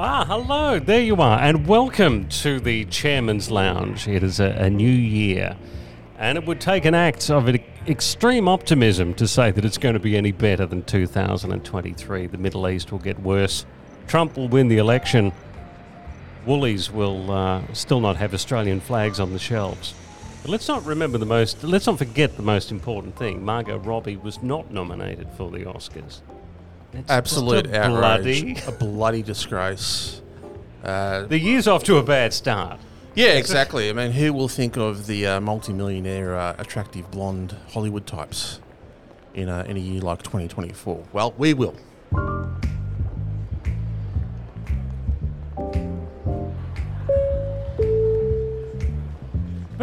Ah, hello. There you are. And welcome to the Chairman's Lounge. It is a, a new year. And it would take an act of extreme optimism to say that it's going to be any better than 2023. The Middle East will get worse. Trump will win the election. Woolies will uh, still not have Australian flags on the shelves. But let's not remember the most, let's not forget the most important thing. Margot Robbie was not nominated for the Oscars. It's Absolute just a outrage. bloody- A bloody disgrace. Uh, The year's off to a bad start. yeah, exactly. I mean, who will think of the uh, multimillionaire, uh, attractive blonde Hollywood types in a, in a year like 2024? Well, we will.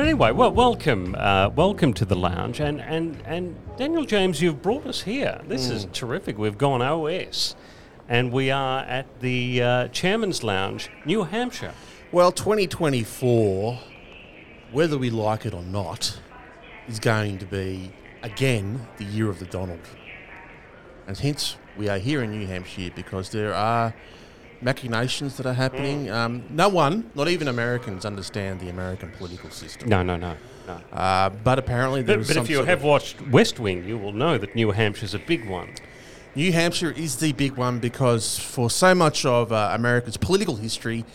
Anyway, well, welcome, uh, welcome to the lounge, and and and Daniel James, you've brought us here. This is terrific. We've gone OS, and we are at the uh, Chairman's Lounge, New Hampshire. Well, 2024, whether we like it or not, is going to be, again, the year of the Donald. And hence, we are here in New Hampshire because there are machinations that are happening. Um, no one, not even Americans, understand the American political system. No, no, no, no. Uh, but apparently, there But, is but if you have watched West Wing, you will know that New Hampshire's a big one. New Hampshire is the big one because for so much of uh, America's political history,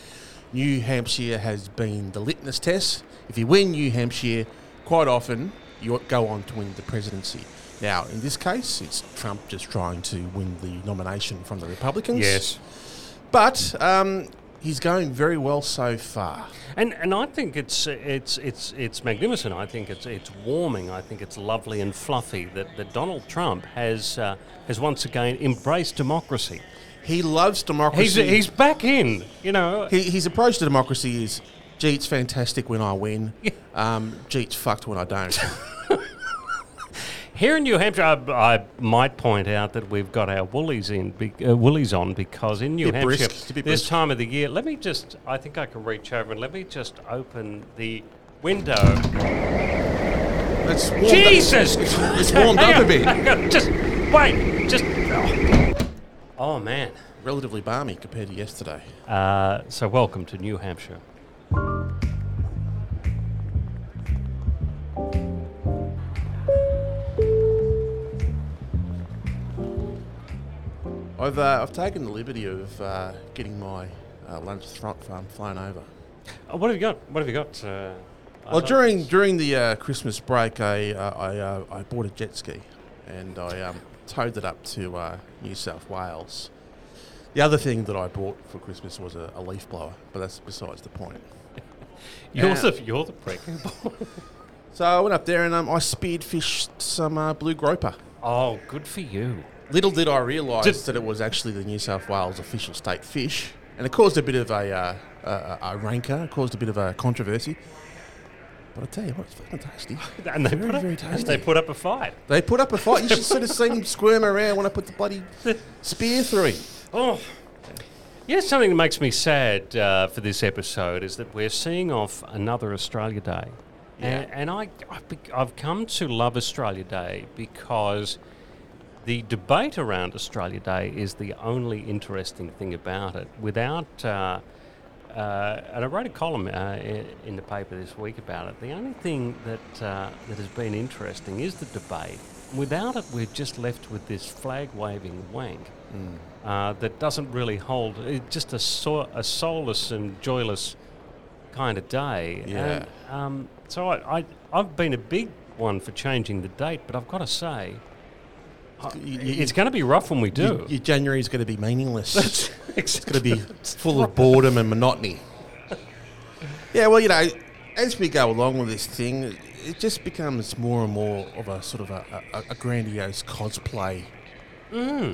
New Hampshire has been the litmus test. If you win New Hampshire, quite often you go on to win the presidency. Now, in this case, it's Trump just trying to win the nomination from the Republicans. But um, he's going very well so far. And and I think it's it's it's it's magnificent. I think it's it's warming. I think it's lovely and fluffy that, that Donald Trump has uh, has once again embraced democracy. He loves democracy. he's back in. You know. He, his approach to democracy is, gee, it's fantastic when I win. Um, gee, it's fucked when I don't. Here in New Hampshire, I, I might point out that we've got our woolies in, be, uh, woolies on because in New Hampshire, brisk, this time of the year, let me just, I think I can reach over and let me just open the window. It's warmed Jesus! Up, it's, it's warmed up a bit. on, Just wait, just. Oh, Oh, man. Relatively balmy compared to yesterday. Uh, so welcome to New Hampshire. I've uh, I've taken the liberty of uh, getting my uh, lunch front farm flown over. Oh, what have you got? What have you got? Uh, Well, during during the uh, Christmas break, I uh, I, uh, I bought a jet ski, and I um, towed it up to uh, New South Wales. The other thing that I bought for Christmas was a, a leaf blower, but that's besides the point. you're the you're the prick. So I went up there and um, I spearfished some uh, blue groper. oh, good for you. Little did I realise Just- that it was actually the New South Wales official state fish, and it caused a bit of a, uh, a, a rancor, it caused a bit of a controversy. But I tell you what, it's fucking tasty. And they Very, put up, very tasty. they put up a fight. They put up a fight. You should sort of see them squirm around when I put the bloody spear through him. Oh. You know, something that makes me sad uh, for this episode is that we're seeing off another Australia Day. Yeah. And, and I, I've come to love Australia Day because the debate around Australia Day is the only interesting thing about it. Without, uh, uh, and I wrote a column uh, in the paper this week about it. The only thing that uh, that has been interesting is the debate. Without it, we're just left with this flag waving wank uh, that doesn't really hold. It's just a, so, a soulless and joyless kind of day. Yeah. And, um, so I, I, I've been a big one for changing the date, but I've got to say, I- You- you- it's going to be rough when we do. Your, your January is going to be meaningless. it's going to be full of boredom and monotony. Yeah, well, you know, as we go along with this thing, it just becomes more and more of a sort of a, a, a grandiose cosplay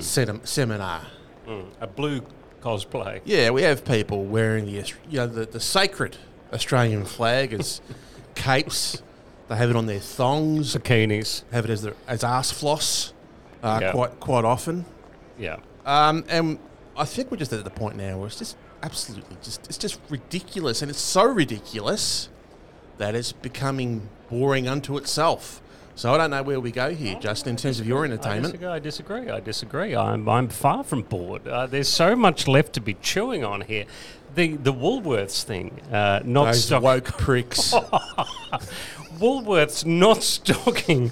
sem- seminar. Mm, a blue cosplay. Yeah, we have people wearing the you know the, the sacred Australian flag as capes. They have it on their thongs. Bikinis. Have it as their, as ass floss. Uh, Yeah. Quite quite often. Yeah. Um, and I think we're just at the point now where it's just absolutely just it's just ridiculous, and it's so ridiculous that it's becoming boring unto itself. So I don't know where we go here, Justin, in terms of your entertainment. I disagree. I disagree. I'm, I'm far from bored. Uh, there's so much left to be chewing on here. The the Woolworths thing, uh, not Those stock- woke pricks. Woolworths not stocking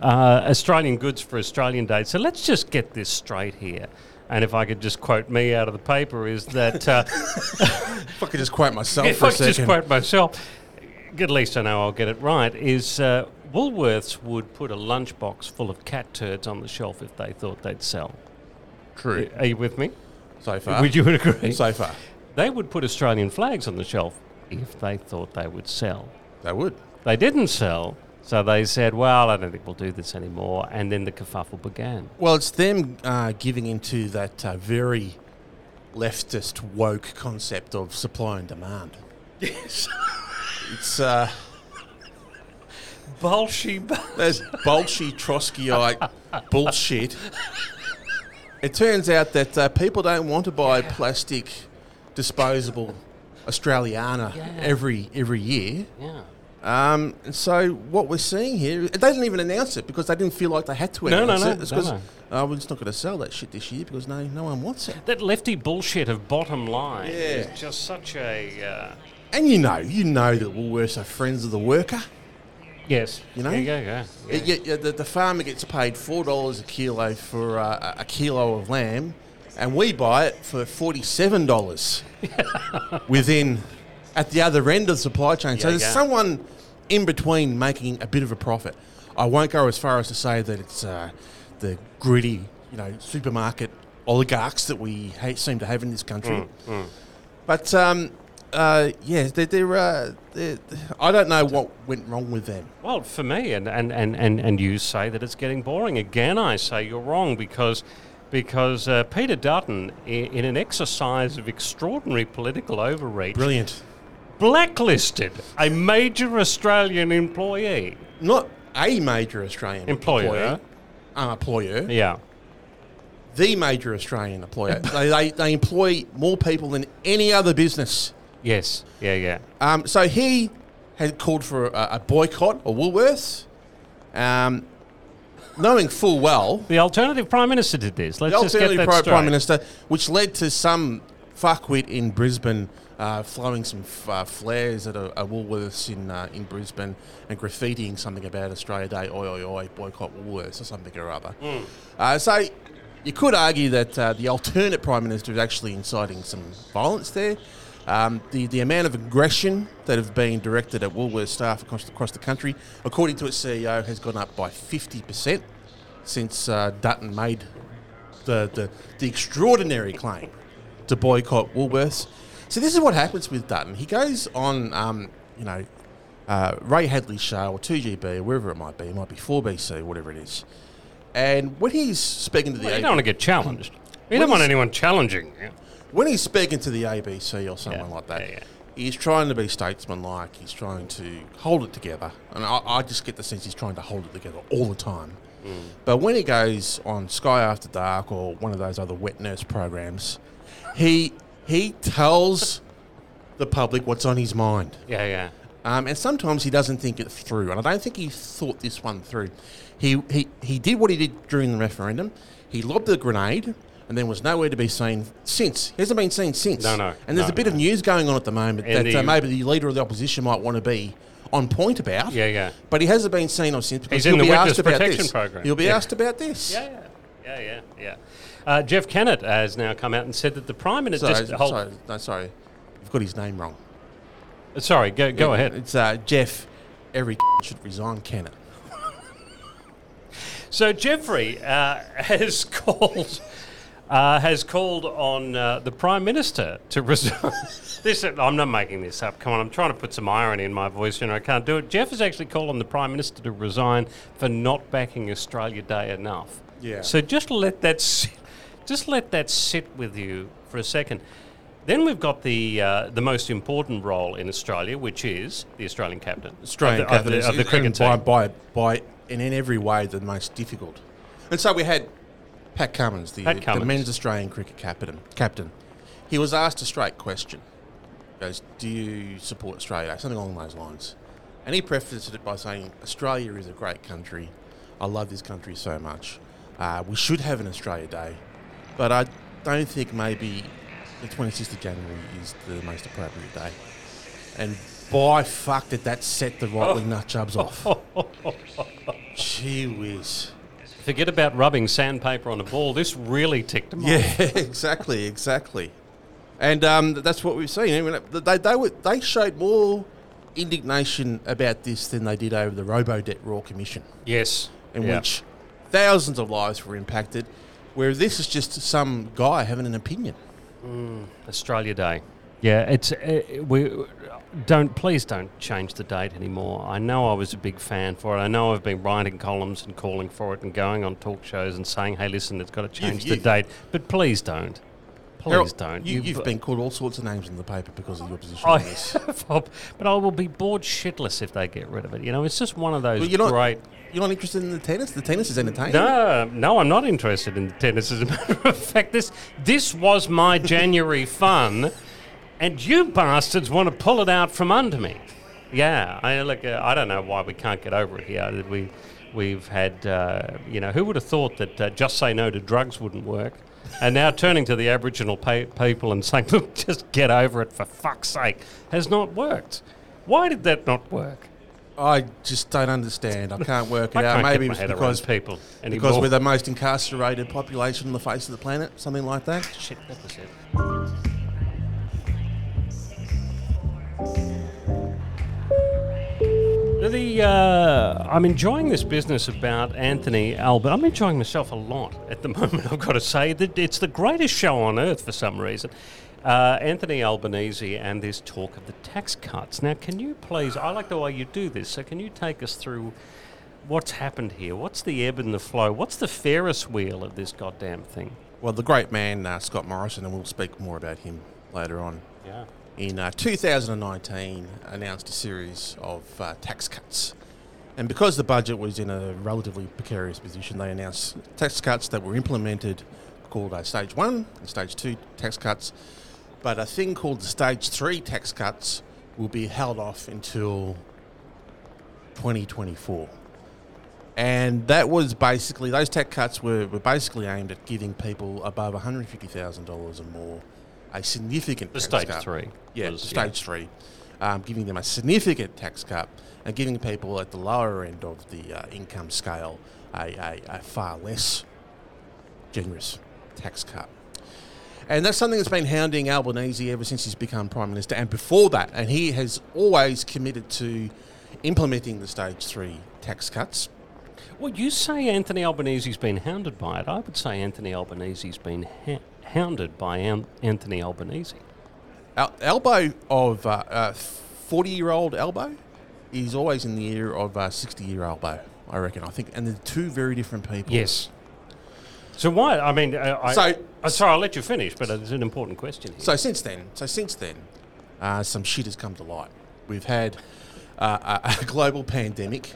uh, Australian goods for Australian Day. So let's just get this straight here. And if I could just quote me out of the paper, is that uh, if I could just quote myself if I could just quote myself, at least I know I'll get it right, is uh, Woolworths would put a lunchbox full of cat turds on the shelf if they thought they'd sell. True. Are you with me? So far. Would you agree? So far. They would put Australian flags on the shelf if they thought they would sell. They would. They didn't sell, so they said, well, I don't think we'll do this anymore. And then the kerfuffle began. Well, it's them uh, giving into that uh, very leftist woke concept of supply and demand. Yes. It's uh, Bolshe. there's Bolshe Trotskyite bullshit. It turns out that uh, people don't want to buy plastic, disposable Australiana Yeah. every every year. Yeah. Um, so what we're seeing here, they didn't even announce it because they didn't feel like they had to No, no, announce no, it. It's no, no. "Oh, we're just not going to sell that shit this year because no, no one wants it. That lefty bullshit of bottom line Yeah. is just such a. Uh, And you know, you know that Woolworths are friends of the worker. yes. You know? Yeah, yeah, yeah. yeah. It- yeah, yeah, the, the farmer gets paid four dollars a kilo for uh, a- a kilo of lamb, and we buy it for forty-seven dollars within at the other end of the supply chain. so Yeah, there's yeah. someone in between making a bit of a profit. I won't go as far as to say that it's uh, the gritty, you know, supermarket oligarchs that we ha- seem to have in this country. Mm, But um, uh, yeah, they're, they're, uh, they're, I don't know what went wrong with them. Well, for me, and, and, and, and, and you say that it's getting boring. Again, I say you're wrong because because uh, Peter Dutton, in, in an exercise of extraordinary political overreach, Brilliant. Blacklisted a major Australian employee. not a major Australian Employer. employer, uh, employer, Yeah. the major Australian employer. they, they, they employ more people than any other business. Yes. Yeah, yeah. Um, so he had called for a, a boycott of Woolworths, um, knowing full well The alternative prime minister did this. Let's the just get alternative that Prime, straight. Prime Minister, which led to some fuckwit in Brisbane uh, flowing some f- uh, flares at a, a Woolworths in uh, in Brisbane and graffitiing something about Australia Day, oi oi oi, boycott Woolworths or something or other. Uh, so you could argue that uh, the alternate Prime Minister is actually inciting some violence there. Um, the, the amount of aggression that have been directed at Woolworths staff across, across the country, according to its CEO, has gone up by 50% since uh, Dutton made the, the, the extraordinary claim to boycott Woolworths. So this is what happens with Dutton. He goes on, um, you know, uh, Ray Hadley's show or 2GB or wherever it might be. It might be 4BC, whatever it is. And when he's speaking to the Well, you don't want to get challenged. You don't want anyone challenging you. when he's speaking to the ABC or someone Yeah, like that, yeah, yeah. he's trying to be statesmanlike. He's trying to hold it together, and I, I just get the sense he's trying to hold it together all the time. Mm. But when he goes on Sky After Dark or one of those other wet nurse programs, he he tells the public what's on his mind. Yeah, yeah. Um, and sometimes he doesn't think it through, and I don't think he thought this one through. He, he, he did what he did during the referendum. He lobbed the grenade and then was nowhere to be seen since. He hasn't been seen since. No, no, And there's no, a bit of news going on at the moment And that the- uh, maybe the leader of the opposition might want to be on point about. Yeah, yeah. But he hasn't been seen or since because He's he'll the be witness asked about protection this. program. He'll be Yeah. asked about this. Yeah, yeah, yeah, yeah, yeah. Uh, Jeff Kennett has now come out and said that the prime minister. Sorry, just sorry, no, sorry. You've got his name wrong. sorry, go go Yeah, ahead. It's uh, Jeff. Every should resign Kennett. So Jeffrey uh, has called uh, has called on uh, the prime minister to resign. this I'm not making this up. Come on, I'm trying to put some irony in my voice, and I can't do it. Jeff has actually called on the prime minister to resign for not backing Australia Day enough. Yeah. So just let that sit, just let that sit with you for a second. Then we've got the uh, the most important role in Australia, which is the Australian captain, Australian of the, of captain the, of the cricket team. by, by, by and in every way the most difficult. And so we had Pat Cummins, the, Pat the men's Australian cricket captain. Captain, he was asked a straight question. He goes, "Do you support Australia?" Something along those lines. And he prefaced it by saying, Australia is a great country. I love this country so much. Uh, we should have an Australia Day. But I don't think maybe the 26th of January is the most appropriate day. And by fuck did that set the right wing nut jobs off. Gee whiz. Forget about rubbing sandpaper on a ball. This really ticked them off. Yeah, exactly, exactly. And um, that's what we've seen. I mean, they, they, were, they showed more indignation about this than they did over the Robo Debt Royal Commission, Yes. in Yeah. which thousands of lives were impacted, where this is just some guy having an opinion. Australia Day. Yeah, it's uh, we don't please don't change the date anymore. I know I was a big fan for it. I know I've been writing columns and calling for it and going on talk shows and saying, "Hey, listen, it's got to change the you've- date." But please don't. Please Harold, don't. You, you've been called all sorts of names in the paper because of your position I on this. have, but I will be bored shitless if they get rid of it. You know, it's just one of those Well, you're not- great. You're not interested in the tennis? The tennis is entertaining. No, no, I'm not interested in the tennis. As a matter of fact, this this was my January fun, and you bastards want to pull it out from under me. Yeah, I look. Uh, I don't know why we can't get over it here. We we've had. Uh, you know, who would have thought that uh, just say no to drugs wouldn't work? And now turning to the Aboriginal pa- people and saying, "Look, just get over it for fuck's sake," has not worked. Why did that not work? I just don't understand. I can't work it I out. can't Maybe get my it's head because people anymore. because we're the most incarcerated population on the face of the planet, something like that. Shit, that was it. The uh, I'm enjoying this business about Anthony Albert. I'm enjoying myself a lot at the moment. I've got to say that it's the greatest show on earth for some reason. Uh, Anthony Albanese and this talk of the tax cuts. Now, can you please? I like the way you do this. So, can you take us through what's happened here? What's the ebb and the flow? What's the Ferris wheel of this goddamn thing? Well, the great man uh, Scott Morrison, and we'll speak more about him later on. Yeah. In uh, 2019, announced a series of uh, tax cuts, and because the budget was in a relatively precarious position, they announced tax cuts that were implemented, called uh, Stage One and Stage Two tax cuts. But a thing called the Stage Three tax cuts will be held off until 2024. And that was basically, those tax cuts were, were basically aimed at giving people above $150,000 or more a significant The tax stage cut. three. Yeah, was- stage three. Um, giving them a significant tax cut and giving people at the lower end of the uh, income scale a, a, a far less generous tax cut. And that's something that's been hounding Albanese ever since he's become Prime Minister and before that. And he has always committed to implementing the stage three tax cuts. Well, you say Anthony Albanese's been hounded by it. I would say Anthony Albanese's been ha- hounded by An- Anthony Albanese. Al- Albo of uh, forty-year-old Albo is always in the ear of uh, sixty-year-old Albo. I reckon. I think, and they're two very different people. Yes. So why? I mean, uh, I, So- uh, sorry, I'll let you finish, but it's an important question here. So since then, so since then, uh, some shit has come to light. We've had uh, a, a global pandemic.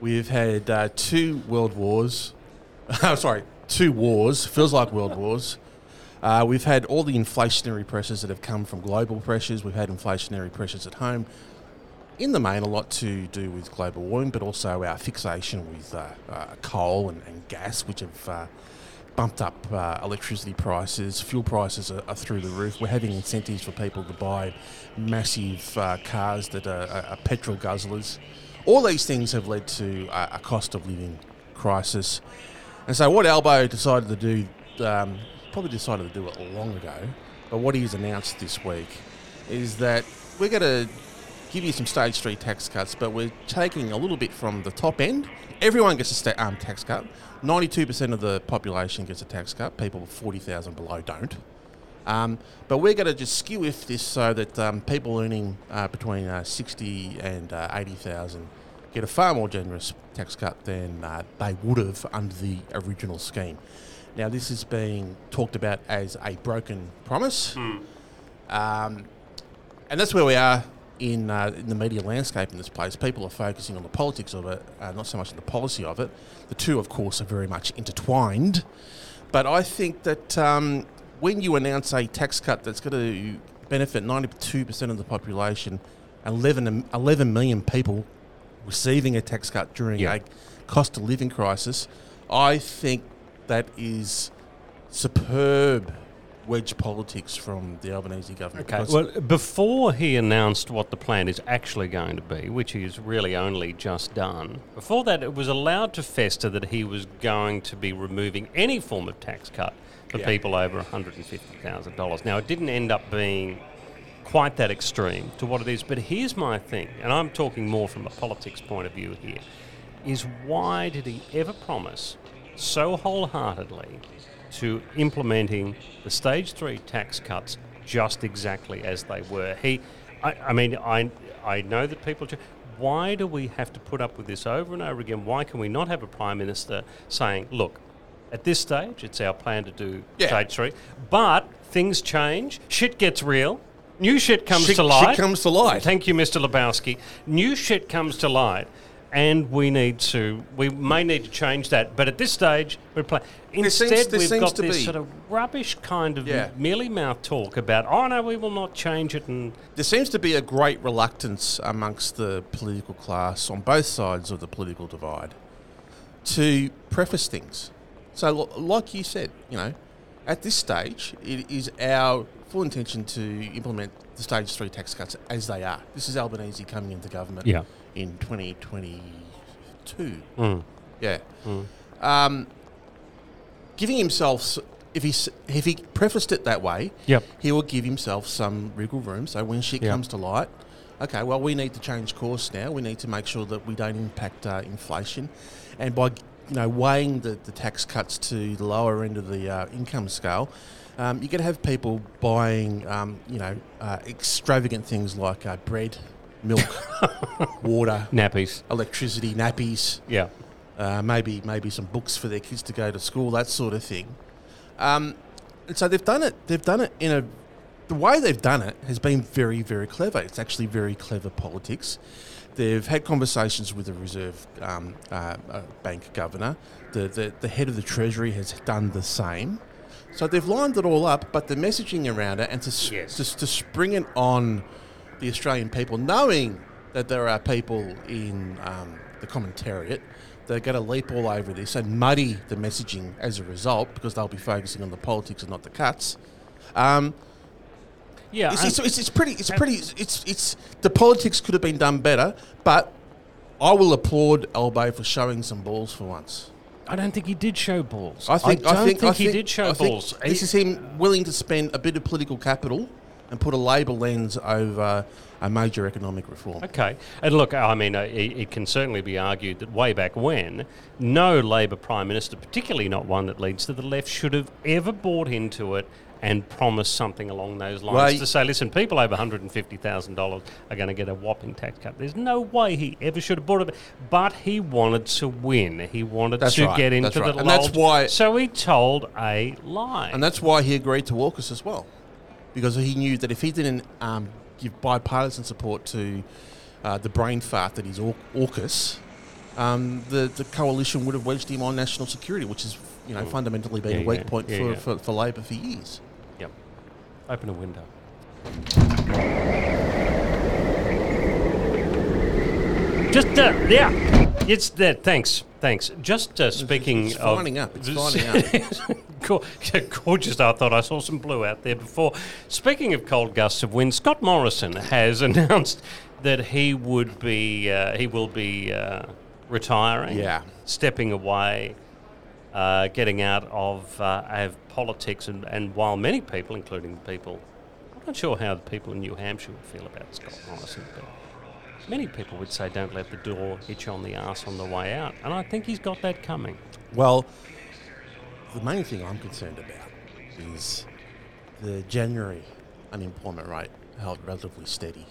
We've had uh, two world wars. I'm sorry, two wars. Feels like world wars. Uh, we've had all the inflationary pressures that have come from global pressures. We've had inflationary pressures at home. In the main, a lot to do with global warming, but also our fixation with uh, uh, coal and, and gas, which have uh, bumped up uh, electricity prices. Fuel prices are, are through the roof. We're having incentives for people to buy massive uh, cars that are, are, petrol guzzlers. All these things have led to uh, a cost of living crisis. And so, what Albo decided to do, um, probably decided to do it long ago, but what he's announced this week is that we're going to give you some stage three tax cuts, but we're taking a little bit from the top end. Everyone gets a sta- um, tax cut. 92% of the population gets a tax cut. People 40,000 below don't. Um, but we're going to just skew if this so that um, people earning uh, between uh, 60 and uh, 80,000 get a far more generous tax cut than uh, they would have under the original scheme. Now, this is being talked about as a broken promise. Um, and that's where we are in, uh, in the media landscape in this place. People are focusing on the politics of it, uh, not so much on the policy of it. The two, of course, are very much intertwined. But I think that um, when you announce a tax cut that's going to benefit 92% of the population, 11, 11 million people receiving a tax cut during Yeah. a cost of living crisis, I think that is superb wedge politics from the Albanese government. Okay. Well, before he announced what the plan is actually going to be, which he's really only just done, before that, it was allowed to fester that he was going to be removing any form of tax cut for Yeah. people over $150,000. Now, it didn't end up being quite that extreme to what it is, but here's my thing, and I'm talking more from a politics point of view here, is why did he ever promise so wholeheartedly to implementing the stage three tax cuts just exactly as they were. He, I, I mean, I, I know that people. ch- Why do we have to put up with this over and over again? Why can we not have a prime minister saying, "Look, at this stage, it's our plan to do Yeah. stage three, but things change, shit gets real." New shit comes Shit- to shit light. comes to light. Thank you, Mr. Lebowski. New shit comes to light, and we need to. We may need to change that, but at this stage, we're playing. Instead, there we've seems got to this be- sort of rubbish kind of Yeah. mealy mouth talk about, oh no, we will not change it, and There seems to be a great reluctance amongst the political class on both sides of the political divide to preface things. So, like you said, you know, at this stage, it is our full intention to implement the stage three tax cuts as they are. This is Albanese coming into government Yeah. In 2022. Mm. Yeah. Um, giving himself, if he if he prefaced it that way, Yep. he will give himself some wriggle room. So when shit Yep. comes to light, okay, well we need to change course now. We need to make sure that we don't impact uh, inflation, and by you know weighing the, the tax cuts to the lower end of the uh, income scale. Um, you're going to have people buying, um, you know, uh, extravagant things like uh, bread, milk, water, nappies. electricity, nappies, Yeah. uh, maybe maybe some books for their kids to go to school, that sort of thing. Um, and so they've done it. They've done it in a. The way they've done it has been very very clever. It's actually very clever politics. They've had conversations with the Reserve um, uh, uh, Bank governor. The, the the head of the Treasury has done the same. So they've lined it all up, but the messaging around it and to Yes. to, to spring it on the Australian people, knowing that there are people in um, the commentariat that are going to leap all over this and muddy the messaging as a result because they'll be focusing on the politics and not the cuts. Um, Yeah. it's, it's, it's, it's pretty. It's pretty. It's it's the politics could have been done better, but I will applaud Elbay for showing some balls for once. I don't think he did show balls. I think. don't think, think, I he did show I think balls. This He- is him willing to spend a bit of political capital and put a Labor lens over a major economic reform. Okay. And look, I mean, uh, it, it can certainly be argued that way back when, no Labor Prime Minister, particularly not one that leads to the left, should have ever bought into it and promised something along those lines Well, to say, listen, people over $150,000 are going to get a whopping tax cut. There's no way he ever should have bought it. But he wanted to win. He wanted to right, get into that's right. the And that's why- So he told a lie. And that's why he agreed to AUKUS as well, because he knew that if he didn't um, give bipartisan support to uh, the brain fart that is Au- AUKUS, um, the the coalition would have wedged him on national security, which has you know fundamentally been Mm. Yeah, a weak yeah, point yeah, for. For, for Labor for years. Yep. Open a window. Just uh, yeah, it's that. Thanks, thanks. Just uh, speaking it's of finding up, it's finding Go- gorgeous. I thought I saw some blue out there before. Speaking of cold gusts of wind, Scott Morrison has announced that he would be uh, he will be uh, retiring. Yeah. stepping away. Uh, getting out of, uh, of politics, and, and while many people, including people I'm not sure how the people in New Hampshire would feel about Scott Morrison, but many people would say don't let the door hit you on the ass on the way out. And I think he's got that coming. Well, the main thing I'm concerned about is the January unemployment rate held relatively steady.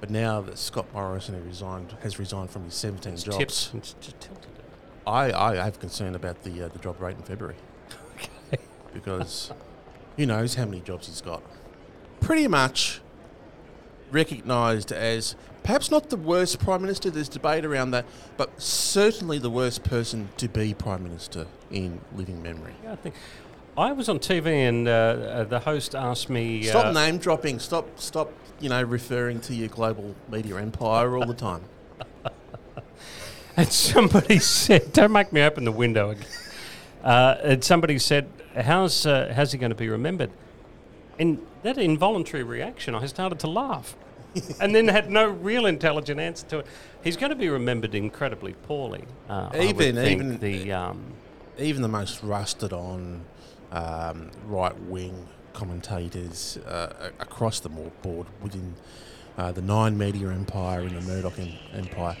But now that Scott Morrison has resigned, has resigned from his 17 It's jobs, tips. It's just tilted. I, I have concern about the uh, the job rate in February because who knows how many jobs he's got. Pretty much recognised as perhaps not the worst prime minister. There's debate around that, but certainly the worst person to be prime minister in living memory. Yeah, I think. I was on TV and uh, uh, the host asked me. Stop uh, name dropping. Stop, stop. You know, referring to your global media empire all the time. And somebody said, "Don't make me open the window." Again. Uh, and somebody said, "How's uh, how's he going to be remembered?" And that involuntary reaction, I started to laugh, and then had no real intelligent answer to it. He's going to be remembered incredibly poorly. Uh, Even- even- the um, Even the most rusted on um, right wing commentators uh, across the board within uh, the Nine Media Empire and the Murdoch em- Empire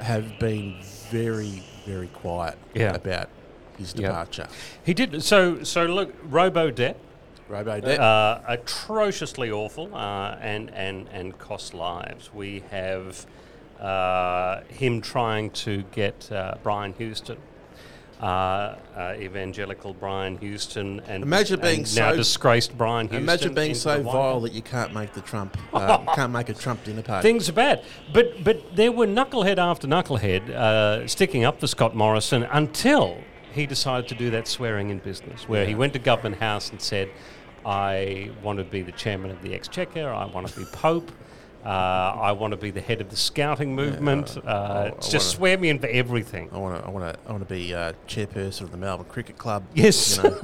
have been very, very quiet Yeah. about his Yeah. departure. he did so. So look, Robo Debt. Debt. Uh, atrociously awful uh, and, and, and cost lives. We have uh, him trying to get uh, Brian Houston, uh, uh, evangelical Brian Houston, and Imagine being and now disgraced Brian Houston. Imagine being so vile that you can't make the Trump, can't make a Trump dinner party. Things are bad, but but there were knucklehead after knucklehead uh, sticking up for Scott Morrison until he decided to do that swearing in business, where he went to Government House and said, "I want to be the chairman of the Exchequer. I want to be Pope." Uh, I want to be the head of the scouting movement. I- uh, I just wanna- swear me in for everything. I want to. I want to. I want to be uh, chairperson of the Melbourne Cricket Club. Yes. You know,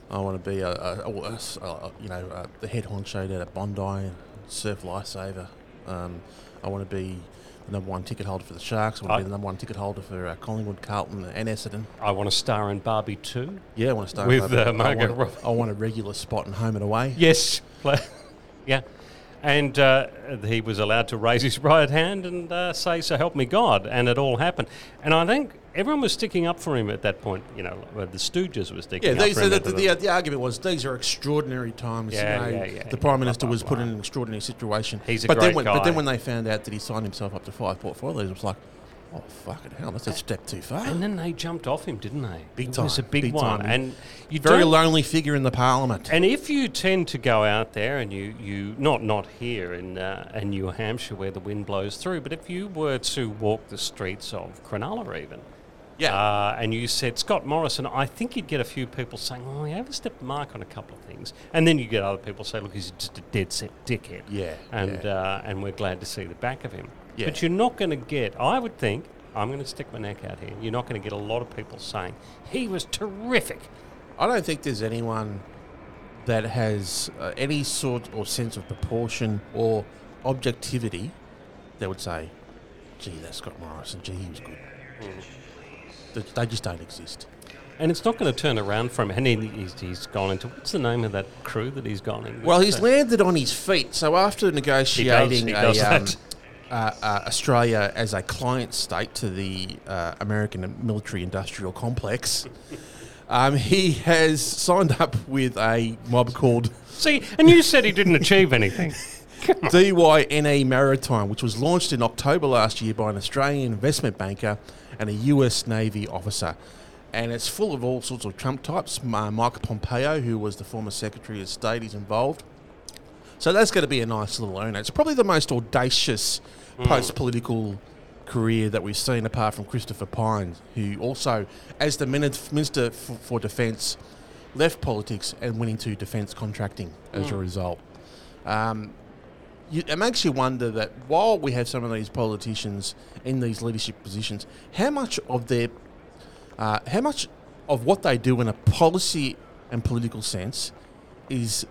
I want to be a you know uh, the head honcho down at Bondi, surf lifesaver. Um, I want to be the number one ticket holder for the Sharks. I want to be the number one ticket holder for uh, Collingwood, Carlton, and Essendon. I want to star in Barbie too. Yeah, I want to star With, up- uh, I want. I want a regular spot in home and away. Yes, yeah. And uh, he was allowed to raise his right hand and uh, say, "So help me God," and it all happened. And I think everyone was sticking up for him at that point. You know, uh, the Stooges were sticking Yeah, up these, for him. the, the, the, the argument was these are extraordinary times. Yeah, you know, yeah, yeah, the Prime Minister blah, was put blah. in an extraordinary situation. He's a but then great when, But then when they found out that he signed himself up to five portfolios, it was like, oh fucking hell, that's a step too far. and then they jumped off him, didn't they? Big time. it was a big, big one. time. And you Very lonely figure in the Parliament. And if you tend to go out there and you, you not not here in uh, in New Hampshire where the wind blows through, but if you were to walk the streets of Cronulla even, Yeah. uh, and you said Scott Morrison, I think you'd get a few people saying, "Oh, he overstepped the mark on a couple of things," and then you get other people say, "Look, he's just a dead set dickhead." Yeah, and yeah. Uh, and we're glad to see the back of him. Yeah. But you're not going to get. I would think. I'm going to stick my neck out here. You're not going to get a lot of people saying he was terrific. I don't think there's anyone that has uh, any sort or sense of proportion or objectivity that would say, gee, that's Scott Morrison, gee, he was good. They- They just don't exist. And it's not going to turn around from and he, he's, he's gone into what's the name of that crew that he's gone in? with? Well, he's landed on his feet. So after negotiating he a, does um, uh, uh, Australia as a client state to the uh, American military-industrial complex, um, he has signed up with a mob called See, and you said he didn't achieve anything. DYNE Maritime, which was launched in October last year by an Australian investment banker and a US Navy officer. And it's full of all sorts of Trump types. Uh, Mike Pompeo, who was the former Secretary of State, is involved. So that's going to be a nice little earner. It's probably the most audacious post political career that we've seen, apart from Christopher Pyne, who also, as the Minister for, for Defence, left politics and went into defence contracting as a result. Um, you, it makes you wonder that while we have some of these politicians in these leadership positions, how much of their, uh, how much of what they do in a policy and political sense is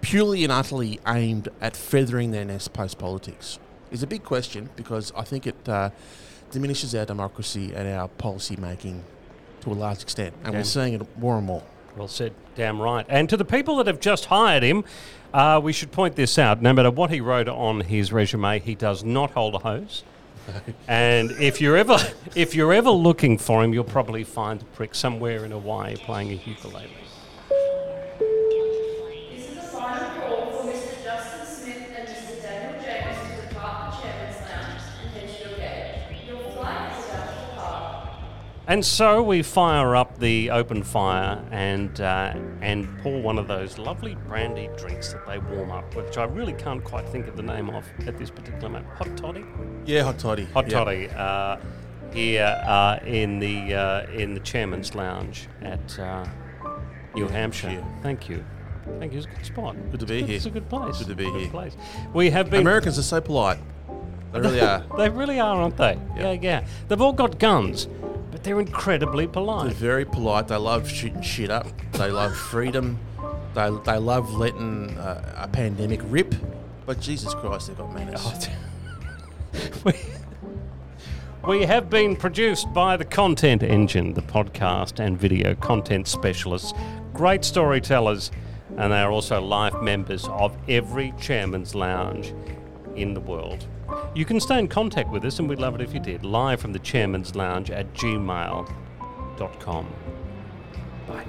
purely and utterly aimed at feathering their nest post politics? Is a big question because I think it uh, diminishes our democracy and our policy making to a large extent, and we're seeing it more and more. Well said, damn right. And to the people that have just hired him, uh, we should point this out. No matter what he wrote on his resume, he does not hold a hose. and if you're ever if you're ever looking for him, you'll probably find the prick somewhere in Hawaii playing a ukulele. And so we fire up the open fire and uh, and pour one of those lovely brandy drinks that they warm up, which I really can't quite think of the name of at this particular moment. Hot toddy. Yeah, hot toddy. Hot Yeah. toddy uh, here uh, in the uh, in the chairman's lounge at uh, New Hampshire. Hampshire. Thank you. Thank you. It's a good spot. Good to It's be good- here. It's a good place. Good to be Good here. place. We have been. Americans are so polite. They really are. They really are, aren't they? Yeah. Yeah. yeah, They've all got guns, they're incredibly polite. They're very polite. They love shooting shit up. They love freedom. They, they love letting uh, a pandemic rip. But Jesus Christ, they've got manners. we, we have been produced by the Content Engine, the podcast and video content specialists, great storytellers, and they are also life members of every Chairman's Lounge in the world. You can stay in contact with us, and we'd love it if you did, live from the Chairman's Lounge at gmail.com. Bye.